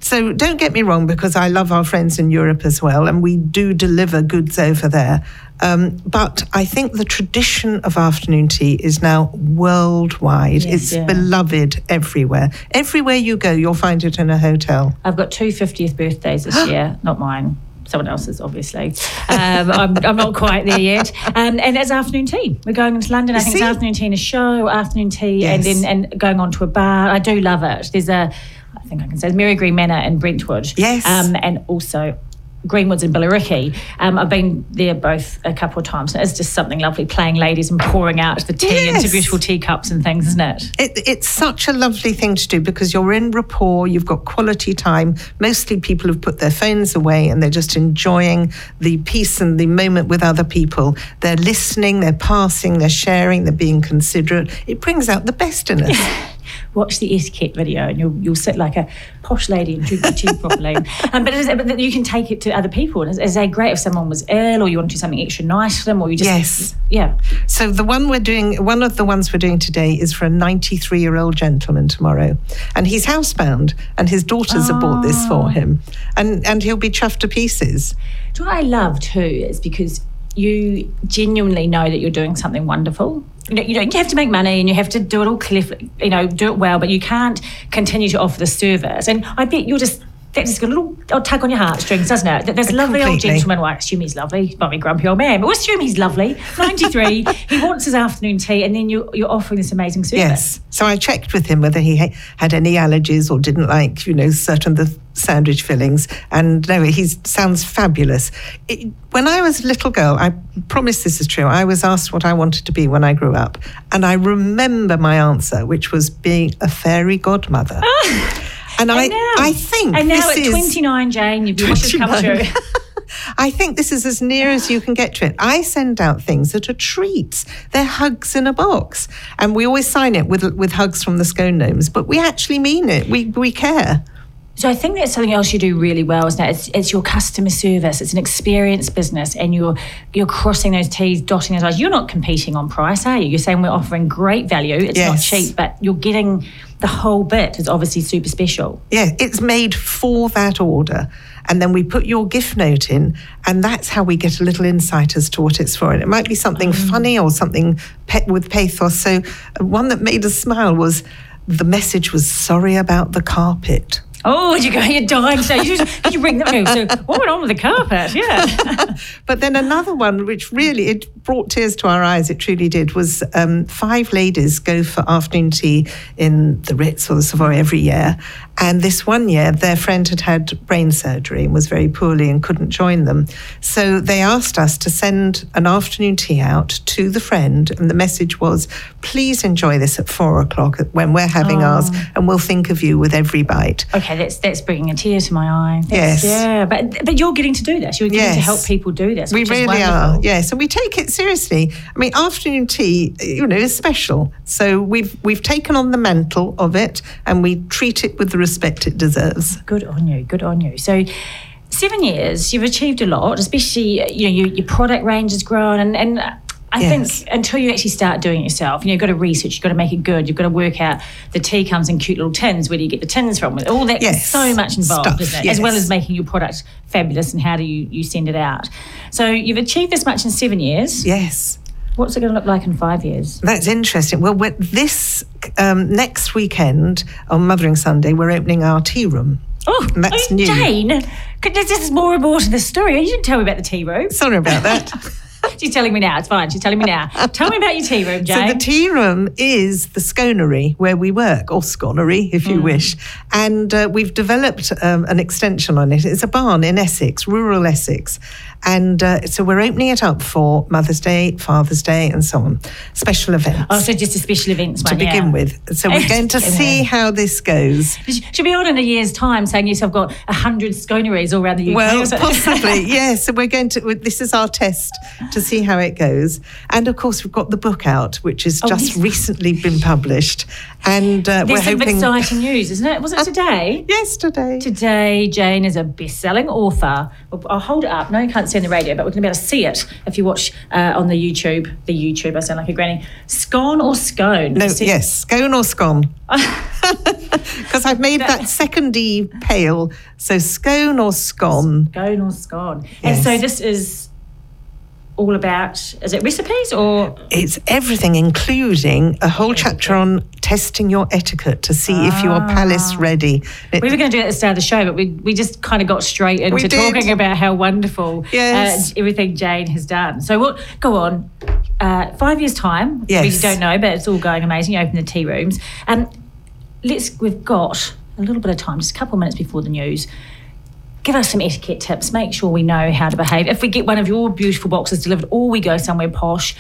So don't get me wrong, because I love our friends in Europe as well, and we do deliver goods over there. Um, but I think the tradition of afternoon tea is now worldwide. Yes, it's yeah. beloved everywhere. Everywhere you go, you'll find it in a hotel. I've got two 50th birthdays this year, not mine. Someone else's, obviously. Um, I'm, I'm not quite there yet. Um, and it's afternoon tea. We're going into London. I think see? it's afternoon tea and a show, afternoon tea, and then and going on to a bar. I do love it. There's a, I think I can say, it's Marygreen Manor in Brentwood. Yes. Um, and also Greenwoods and Billericay. Um, I've been there both a couple of times. It's just something lovely, playing ladies and pouring out the tea into beautiful teacups and things, isn't it? It, it's such a lovely thing to do because you're in rapport, you've got quality time. Mostly people have put their phones away and they're just enjoying the peace and the moment with other people. They're listening, they're passing, they're sharing, they're being considerate. It brings out the best in us. Watch the etiquette video and you'll, you'll sit like a posh lady and drink your tea properly. Um, but, is, but you can take it to other people. And is, is it great if someone was ill or you want to do something extra nice for them or you just. Yes. Yeah. So the one we're doing, one of the ones we're doing today is for a 93 year old gentleman tomorrow, and he's housebound, and his daughters have bought this for him, and and he'll be chuffed to pieces. Do what I love too is because you genuinely know that you're doing something wonderful. You know, you have to make money and you have to do it all clearly, you know, do it well, but you can't continue to offer the service. And I bet you're just just got a little old tug on your heartstrings, doesn't it? There's a lovely old Completely. gentleman. Well, I assume he's lovely. He might be a grumpy old man, but we'll assume he's lovely. 93. he wants his afternoon tea, and then you're, you're offering this amazing service. Yes. So I checked with him whether he ha- had any allergies or didn't like, you know, certain of the sandwich fillings. And no, he sounds fabulous. It, when I was a little girl, I promise this is true. I was asked what I wanted to be when I grew up, and I remember my answer, which was being a fairy godmother. and I, And now, I think and now this at is 29, Jane, wishes come 29. true. I think this is as near as you can get to it. I send out things that are treats. They're hugs in a box. And we always sign it with with hugs from the scone gnomes, but we actually mean it. We we care. So I think that's something else you do really well, isn't it? It's, it's your customer service. It's an experience business, and you're you're crossing those T's, dotting those I's. You're not competing on price, are you? You're saying we're offering great value. It's not cheap, but you're getting the whole bit. Is obviously super special. Yeah, it's made for that order. And then we put your gift note in, and that's how we get a little insight as to what it's for. And it might be something funny or something pe- with pathos. So, uh, one that made us smile was the message was sorry about the carpet. Oh, you go, you're dying. So you, you bring that? Okay, so what went on with the carpet? Yeah. But then another one, which really it brought tears to our eyes, it truly did, was um, five ladies go for afternoon tea in the Ritz or the Savoy every year. And this one year, their friend had had brain surgery and was very poorly and couldn't join them. So they asked us to send an afternoon tea out to the friend. And the message was, please enjoy this at four o'clock when we're having ours, and we'll think of you with every bite. Okay, that's that's bringing a tear to my eye. That's- Yes. Yeah, but but you're getting to do this. You're getting to help people do this. We really are, yes, and we take it seriously. I mean, afternoon tea, you know, is special. So we've we've taken on the mantle of it, and we treat it with the respect it deserves. Good on you. Good on you. So, seven years, you've achieved a lot, especially you know your, your product range has grown, and and I Yes. think until you actually start doing it yourself, you know, you've got to research, you've got to make it good, you've got to work out the tea comes in cute little tins. Where do you get the tins from? All that, Yes. so much involved, it? As well as making your product fabulous and how do you you send it out. So you've achieved this much in seven years. Yes. What's it going to look like in five years? That's interesting. Well, this um, next weekend on Mothering Sunday, we're opening our tea room. Oh, And that's oh, new. Jane, could- this is more and more to the story. You didn't tell me about the tea room. Sorry about that. She's telling me now. It's fine. She's telling me now. Tell me about your tea room, Jane. So the tea room is the sconery where we work, or sconery if Mm. you wish. And uh, we've developed um, an extension on it. It's a barn in Essex, rural Essex. And uh, so we're opening it up for Mother's Day, Father's Day, and so on. Special events oh, so just a special events to one, yeah. begin with. So we're going to see how this goes. She'll be on in a year's time saying, yes, I've got a hundred sconeries all around the UK. Well, possibly, yes. So we're going to. This is our test to see how it goes, and of course we've got the book out, which has Oh, just yes. recently been published, and uh, we're hoping. exciting news, isn't it? Was it today? Yesterday. Today, Jane is a best-selling author. I'll hold it up. No, you can't see on the radio, but we're going to be able to see it if you watch uh, on the YouTube. The YouTube, I sound like a granny. Scone or scone? No, See- yes, scone or scone. Because I've made that second E pale, so scone or scone. Scone or scone. And so this is all about, is it recipes or? It's everything, including a whole chapter on testing your etiquette to see if your palace ready. It- We were going to do it at the start of the show, but we, we just kind of got straight into talking about how wonderful Yes. uh, everything Jane has done. So we'll go on. Uh, five years' time, Yes. we don't know, but it's all going amazing. You open the tea rooms. Um, let's, we've got a little bit of time, just a couple of minutes before the news. Give us some etiquette tips. Make sure we know how to behave. If we get one of your beautiful boxes delivered, or we go somewhere posh,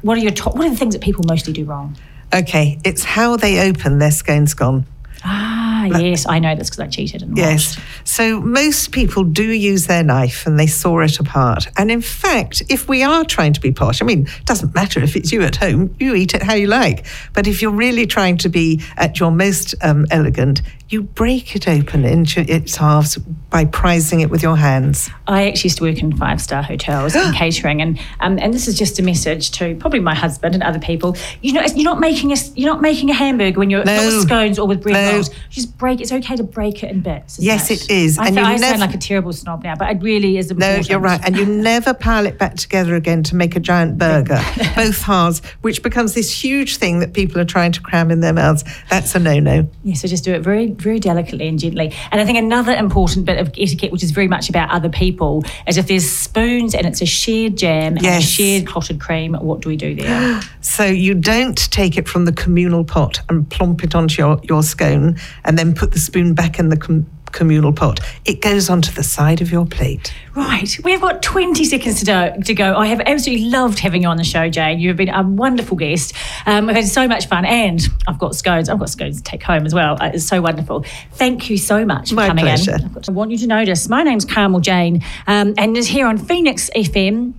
what are your top? What are the things that people mostly do wrong? okay, it's how they open their scone scone. Ah, yes, I know this because I cheated and watched. Yes. watched. So most people do use their knife and they saw it apart. And in fact, if we are trying to be posh, I mean, it doesn't matter if it's you at home, you eat it how you like. But if you're really trying to be at your most um, elegant, you break it open into its halves by prizing it with your hands. I actually used to work in five star hotels and catering, and um, and this is just a message to probably my husband and other people. You know, you're not making a you're not making a hamburger when you're not with scones or with bread No. rolls. Just break. It's okay to break it in bits. Yes, it it is. I, And I never- sound like a terrible snob now, but it really is important. No, you're right. And you never pile it back together again to make a giant burger, both halves, which becomes this huge thing that people are trying to cram in their mouths. That's a no no. Yeah, so just do it very, very delicately and gently. And I think another important bit of etiquette, which is very much about other people, is if there's spoons and it's a shared jam and a shared clotted cream, what do we do there? So you don't take it from the communal pot and plump it onto your, your scone and then put the spoon back in the com- communal pot. It goes onto the side of your plate. right, we've got 20 seconds to, do, to go. I have absolutely loved having you on the show, Jane. You've been a wonderful guest. Um, we've had so much fun, and I've got scones. I've got scones to take home as well. Uh, It's so wonderful. Thank you so much for My coming pleasure. in. I've I want you to notice my name's Carmel Jane, um, and is here on Phoenix FM.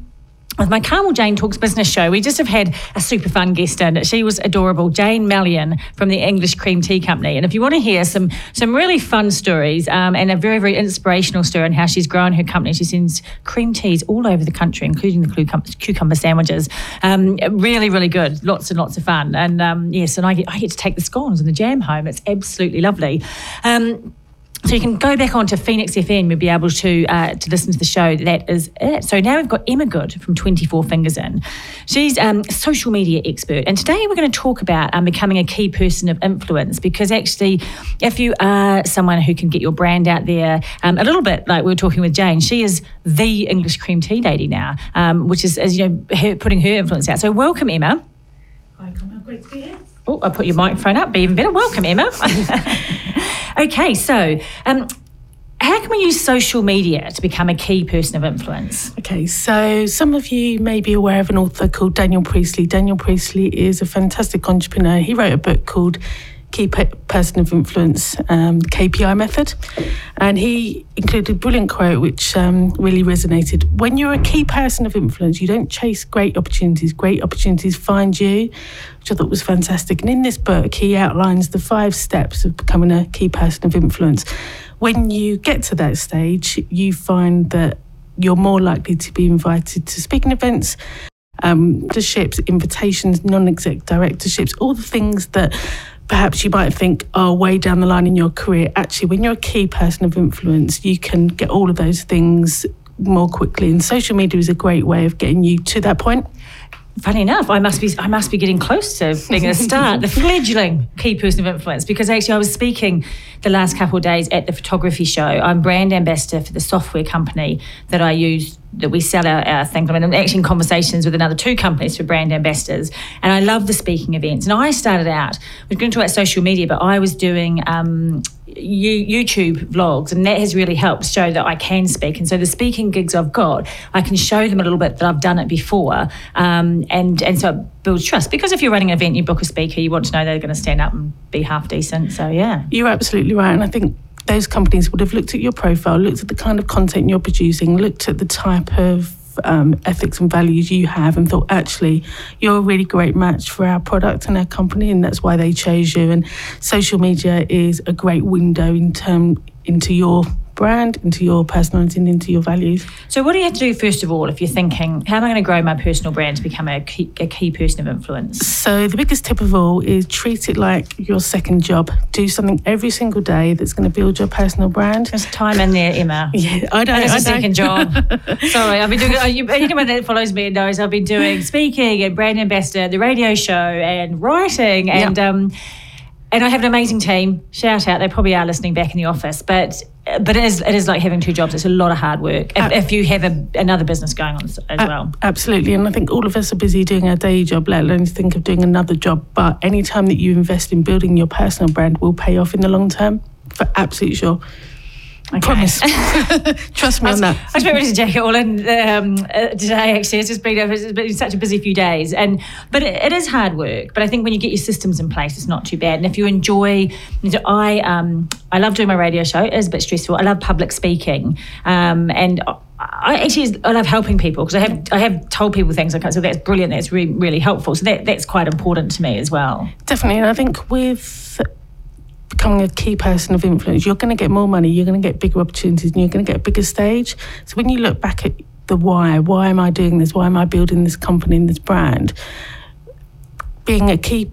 With my Carmel Jane Talks business show, we just have had a super fun guest in. She was adorable, Jane Malyon from the English Cream Tea Company. And if you want to hear some some really fun stories um, and a very very inspirational story on how she's grown her company, she sends cream teas all over the country, including the cucumber, sandwiches. Um, really really good, lots and lots of fun. And um, yes, and I get I get to take the scones and the jam home. It's absolutely lovely. Um, so you can go back onto Phoenix FM. You'll be able to uh, to listen to the show. That is it. So now we've got Emma Good from Twenty Four Fingers In. She's um, a social media expert, and today we're going to talk about um, becoming a key person of influence. Because actually, if you are someone who can get your brand out there, um, a little bit like we were talking with Jane, she is the English cream tea lady now, um, which is as you know her, putting her influence out. So welcome, Emma. Oh, I put your microphone up. Be even better. Welcome, Emma. okay, so um, how can we use social media to become a key person of influence? Okay, so some of you may be aware of an author called Daniel Priestley. Daniel Priestley is a fantastic entrepreneur. He wrote a book called Key Pe- Person of Influence, um, KPI method. And he included a brilliant quote which um, really resonated. When you're a key person of influence, you don't chase great opportunities, great opportunities find you, which I thought was fantastic. And in this book, he outlines the five steps of becoming a key person of influence. When you get to that stage, you find that you're more likely to be invited to speaking events, um, ships, invitations, non-exec directorships, all the things that perhaps you might think are way down the line in your career. Actually, when you're a key person of influence, you can get all of those things more quickly. And social media is a great way of getting you to that point. Funny enough, I must be I must be getting close to being a start, the fledgling key person of influence. Because actually, I was speaking the last couple of days at the photography show. I'm brand ambassador for the software company that I use that we sell our, our things. I mean, I'm actually in conversations with another two companies for brand ambassadors, and I love the speaking events. And I started out, we're going to talk about social media, but I was doing um, you, YouTube vlogs, and that has really helped show that I can speak. And so the speaking gigs I've got, I can show them a little bit that I've done it before, um, and and so it builds trust. Because if you're running an event, you book a speaker, you want to know they're going to stand up and be half decent. So yeah. You're absolutely right. And I think those companies would have looked at your profile, looked at the kind of content you're producing, looked at the type of um, ethics and values you have, and thought, actually, you're a really great match for our product and our company. And that's why they chose you. And social media is a great window in term, into your brand, into your personality, and into your values. So what do you have to do first of all if you're thinking, how am I going to grow my personal brand to become a key, a key person of influence? So the biggest tip of all is treat it like your second job. Do something every single day that's going to build your personal brand. There's time in there, Emma. Yeah, I know. That's I a second job. Sorry, I've been doing. uh, Anyone that follows me knows I've been doing speaking and brand ambassador, the radio show, and writing, and um, and I have an amazing team. Shout out! They probably are listening back in the office, but but it is it is like having two jobs. It's a lot of hard work if, if you have a, another business going on as A- well. Absolutely. And I think all of us are busy doing our day job, let alone think of doing another job. But any time that you invest in building your personal brand will pay off in the long term, for absolutely sure. Okay. Promise. Trust me I on that. I was about ready to take it all in um, uh, today. Actually, it's just been, it's been such a busy few days, and but it, it is hard work. But I think when you get your systems in place, it's not too bad. And if you enjoy, I um, I love doing my radio show. It is a bit stressful. I love public speaking, um, and. I actually I love helping people because I have I have told people things like so that's brilliant that's really really helpful so that that's quite important to me as well Definitely. And I think with becoming a key person of influence, you're going to get more money, you're going to get bigger opportunities, and you're going to get a bigger stage. So when you look back at the why, why am I doing this? Why am I building this company and this brand? Being a key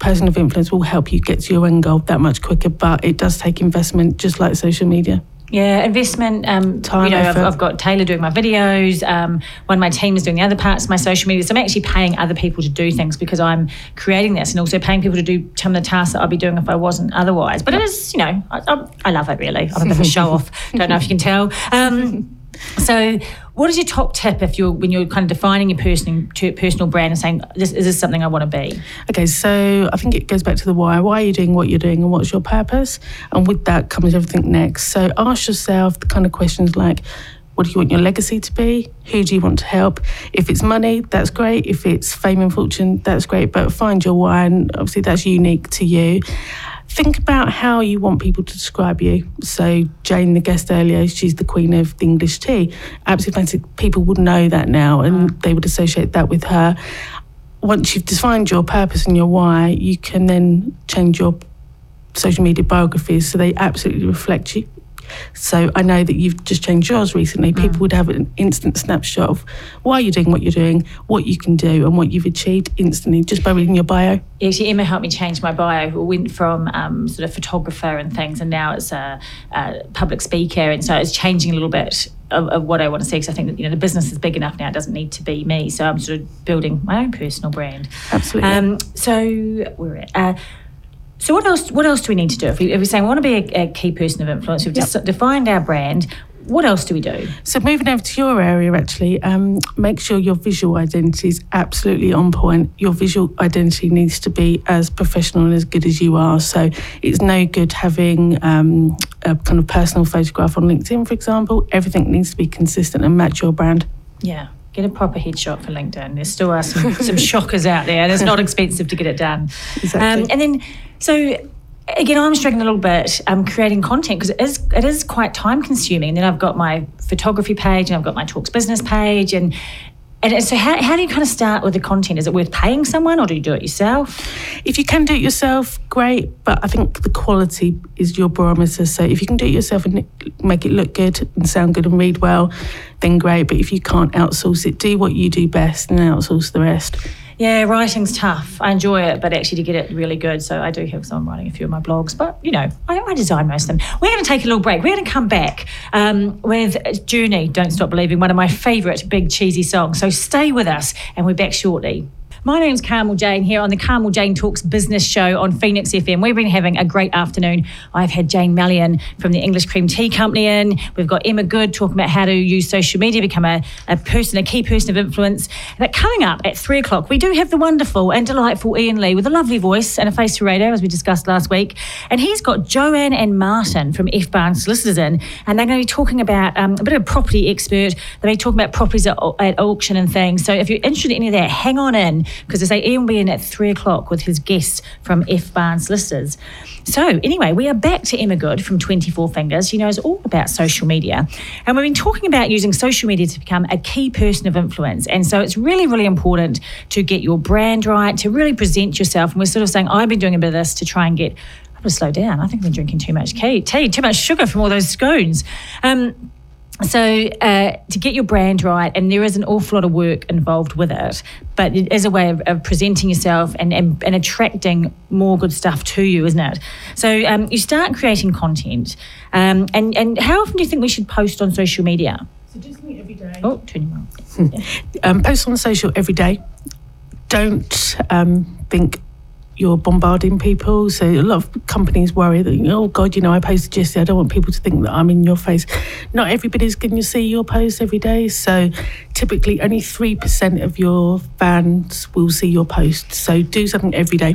person of influence will help you get to your end goal that much quicker, but it does take investment, just like social media. Yeah, investment. Um, Time, you know, I've. I've got Taylor doing my videos. Um, one of my team is doing the other parts of my social media. So I'm actually paying other people to do things because I'm creating this, and also paying people to do some of the tasks that I'd be doing if I wasn't otherwise. But it is, you know, I, I, I love it really. I'm a bit of a show off. Don't know if you can tell. Um, so, what is your top tip if you're when you're kind of defining your personal personal brand and saying this is this something I want to be? Okay, so I think it goes back to the why. Why are you doing what you're doing and what's your purpose? And with that comes everything next. So ask yourself the kind of questions like, what do you want your legacy to be? Who do you want to help? If it's money, that's great. If it's fame and fortune, that's great. But find your why, and obviously that's unique to you. Think about how you want people to describe you. So Jane, the guest earlier, she's the queen of the English tea. Absolutely fantastic. People would know that now, and mm. they would associate that with her once you've defined your purpose and your why, you can then change your social media biographies so they absolutely reflect you. So I know that you've just changed yours recently. People would have an instant snapshot of why you're doing what you're doing, what you can do, and what you've achieved instantly just by reading your bio. Actually, Emma helped me change my bio. We went from um, sort of photographer and things, and now it's a, a public speaker, and so it's changing a little bit of, of what I want to see. Because I think that you know the business is big enough now; it doesn't need to be me. So I'm sort of building my own personal brand. Absolutely. Um, so we're at. Uh, so what else? What else do we need to do? If, we, if we're saying we want to be a, a key person of influence, we've just defined our brand. What else do we do? So moving over to your area, actually, um, make sure your visual identity is absolutely on point. Your visual identity needs to be as professional and as good as you are. So it's no good having um, a kind of personal photograph on LinkedIn, for example. Everything needs to be consistent and match your brand. Yeah. Get a proper headshot for LinkedIn. There still are some, some shockers out there, and it's not expensive to get it done. Exactly. Um, and then, so again, I'm struggling a little bit um, creating content because it is it is quite time consuming. And then I've got my photography page, and I've got my Talks Business page, and and so how, how do you kind of start with the content? Is it worth paying someone, or do you do it yourself? If you can do it yourself, great. But I think the quality is your barometer. So if you can do it yourself and make it look good and sound good and read well, then great. But if you can't outsource it, do what you do best and outsource the rest. Yeah, writing's tough. I enjoy it, but actually to get it really good. So I do have someone writing a few of my blogs, but you know, I, I design most of them. We're going to take a little break. We're going to come back um, with Journey, Don't Stop Believing, one of my favourite big cheesy songs. So stay with us, and we're back shortly. My name's Carmel Jane here on the Carmel Jane Talks Business Show on Phoenix FM. We've been having a great afternoon. I've had Jane Malyon from the English Cream Tea Company in. We've got Emma Good talking about how to use social media, become a, a person, a key person of influence. But coming up at three o'clock, we do have the wonderful and delightful Ian Lee with a lovely voice and a face for radio, as we discussed last week. And he's got Joanne and Martin from F Barnes Solicitors in, and they're going to be talking about um, a bit of a property expert. To be talking about properties at, at auction and things. So if you're interested in any of that, hang on in because they say Ian will be in at three o'clock with his guest from F Barnes Solicitors. So anyway, we are back to Emma Good from 24 Fingers. She knows all about social media. And we've been talking about using social media to become a key person of influence. And so it's really, really important to get your brand right, to really present yourself. And we're sort of saying, I've been doing a bit of this to try and get to slow down. I think I've been drinking too much tea too much sugar from all those scones. Um, so uh, to get your brand right, and there is an awful lot of work involved with it, but it is a way of, of presenting yourself and, and, and attracting more good stuff to you, isn't it? So um, you start creating content, um, and and how often do you think we should post on social media? So just me every day. Oh, turn your mouth. Um, post on social every day. Don't um, think you're bombarding people. So a lot of companies worry that, oh God, you know, I posted yesterday. I don't want people to think that I'm in your face. Not everybody's going to see your post every day. So typically only 3% of your fans will see your post. So do something every day.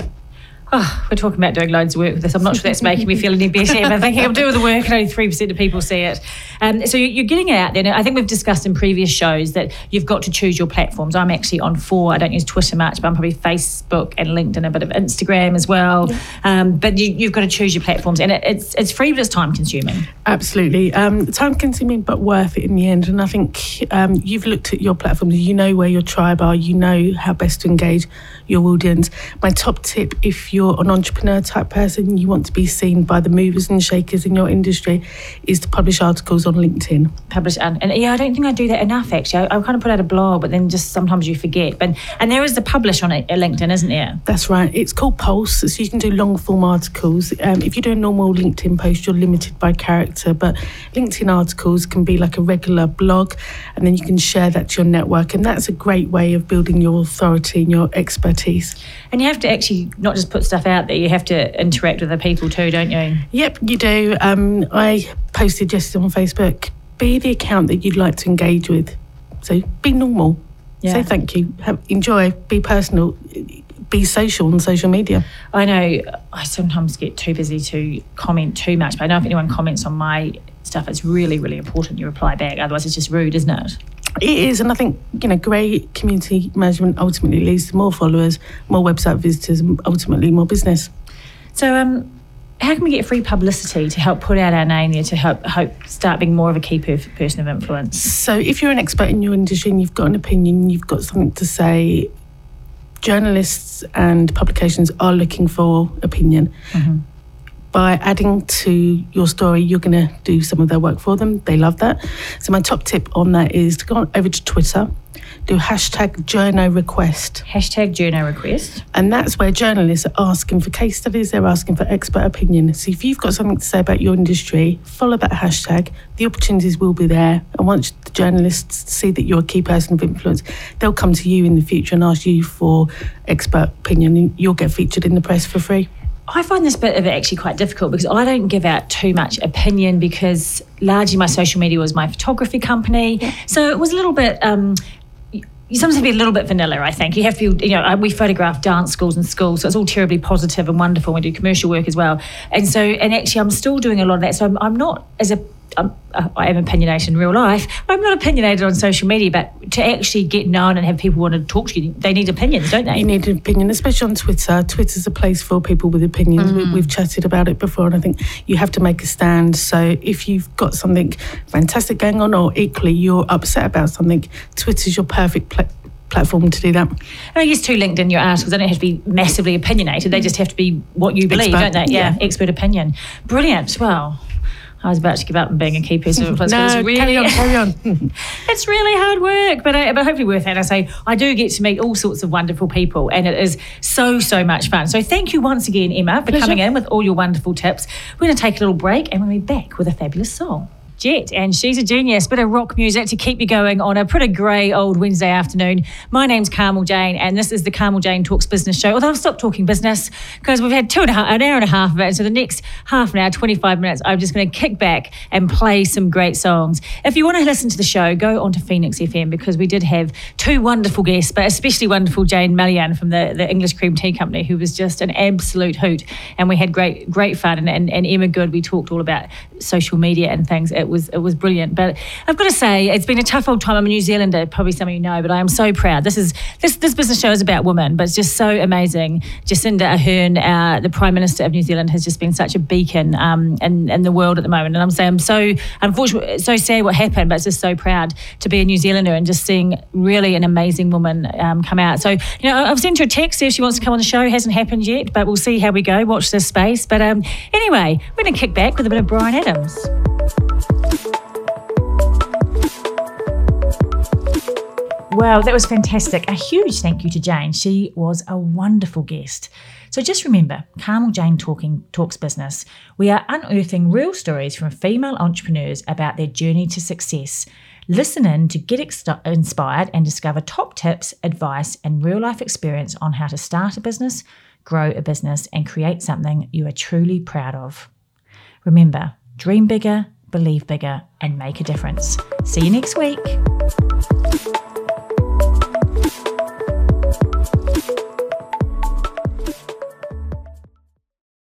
Oh, we're talking about doing loads of work with this. I'm not sure that's making me feel any better, I'm thinking I'm doing the work and only 3% of people see it. Um, so you're getting it out there. I think we've discussed in previous shows that you've got to choose your platforms. I'm actually on four. I don't use Twitter much, but I'm probably Facebook and LinkedIn, a bit of Instagram as well. Yeah. Um, but you, have got to choose your platforms. And it, it's, it's free, but it's time consuming. Absolutely. Um, time consuming, but worth it in the end. And I think um, you've looked at your platforms, you know where your tribe are, you know how best to engage your audience. My top tip if you're an entrepreneur type person, you want to be seen by the movers and shakers in your industry, is to publish articles on LinkedIn. Publish and, and yeah, I don't think I do that enough actually. I, I, kind of put out a blog, but then just sometimes you forget. But and there is the publish on it, at LinkedIn, isn't there? That's right. It's called Pulse, so you can do long form articles. Um, if you do a normal LinkedIn post, you're limited by character, but LinkedIn articles can be like a regular blog, and then you can share that to your network, and that's a great way of building your authority and your expertise. And you have to actually not just put stuff out there, you have to interact with the people too, don't you? Yep, you do. Um, I posted yesterday on Facebook be the account that you'd like to engage with. So be normal. Yeah. Say thank you. Have, enjoy. Be personal. Be social on social media. I know I sometimes get too busy to comment too much, but I know if anyone comments on my stuff, it's really, really important you reply back. Otherwise, it's just rude, isn't it? It is, and I think you know, great community management ultimately leads to more followers, more website visitors, and ultimately more business. So, um, how can we get free publicity to help put out our name there to help hope start being more of a key person of influence? So, if you're an expert in your industry and you've got an opinion, you've got something to say, journalists and publications are looking for opinion. Mm-hmm by adding to your story, you're going to do some of their work for them. They love that. So, my top tip on that is to go on over to Twitter, do hashtag journo request. Hashtag journo request. And that's where journalists are asking for case studies, they're asking for expert opinion. So, if you've got something to say about your industry, follow that hashtag. The opportunities will be there. And once the journalists see that you're a key person of influence, they'll come to you in the future and ask you for expert opinion. You'll get featured in the press for free. I find this bit of it actually quite difficult because I don't give out too much opinion because largely my social media was my photography company. Yeah. So it was a little bit. Um, you sometimes have to be a little bit vanilla, I think. You have to be, you know, we photograph dance schools and schools, so it's all terribly positive and wonderful. We do commercial work as well. And so, and actually, I'm still doing a lot of that. So I'm, I'm not as a I'm, I am opinionated in real life. I'm not opinionated on social media, but to actually get known and have people want to talk to you, they need opinions, don't they? You need an opinion, especially on Twitter. Twitter's a place for people with opinions. Mm. We, have chatted about it before, and I think you have to make a stand. So if you've got something fantastic going on, or equally you're upset about something, Twitter's your perfect place platform to do that. And I guess too LinkedIn, your articles, they don't have to be massively opinionated. They just have to be what you believe, expert. don't they? Yeah, yeah, expert opinion. Brilliant. Well, I was about to give up on being a key person of influence. no, it's really, carry on, carry on. it's really hard work, but I, but hopefully worth it. I say I do get to meet all sorts of wonderful people, and it is so so much fun. So thank you once again, Emma, for Pleasure. coming in with all your wonderful tips. We're going to take a little break, and we'll be back with a fabulous song. Jet, and she's a genius. Bit of rock music to keep you going on a pretty grey old Wednesday afternoon. My name's Carmel Jane, and this is the Carmel Jane Talks Business Show. Although I've stopped talking business because we've had two and a half, an hour and a half of it. So the next half an hour, 25 minutes, I'm just going to kick back and play some great songs. If you want to listen to the show, go on to Phoenix FM because we did have two wonderful guests, but especially wonderful Jane Malyon from the, the English Cream Tea Company, who was just an absolute hoot. And we had great, great fun. And, and, and Emma Good, we talked all about social media and things. It was it was brilliant. But I've got to say, it's been a tough old time. I'm a New Zealander, probably some of you know, but I am so proud. This is this this business show is about women, but it's just so amazing. Jacinda Ardern, uh, the Prime Minister of New Zealand, has just been such a beacon um, in in the world at the moment. And I'm saying I'm so unfortunate, so sad what happened, but it's just so proud to be a New Zealander and just seeing really an amazing woman um, come out. So you know, I've sent her a text if she wants to come on the show. It hasn't happened yet, but we'll see how we go. Watch this space. But um, anyway, we're going to kick back with a bit of Bryan Adams. Well, that was fantastic. A huge thank you to Jane. She was a wonderful guest. So just remember, Carmel Jane Talking Talks Business. We are unearthing real stories from female entrepreneurs about their journey to success. Listen in to get ex- inspired and discover top tips, advice, and real life experience on how to start a business, grow a business, and create something you are truly proud of. Remember, dream bigger, believe bigger, and make a difference. See you next week.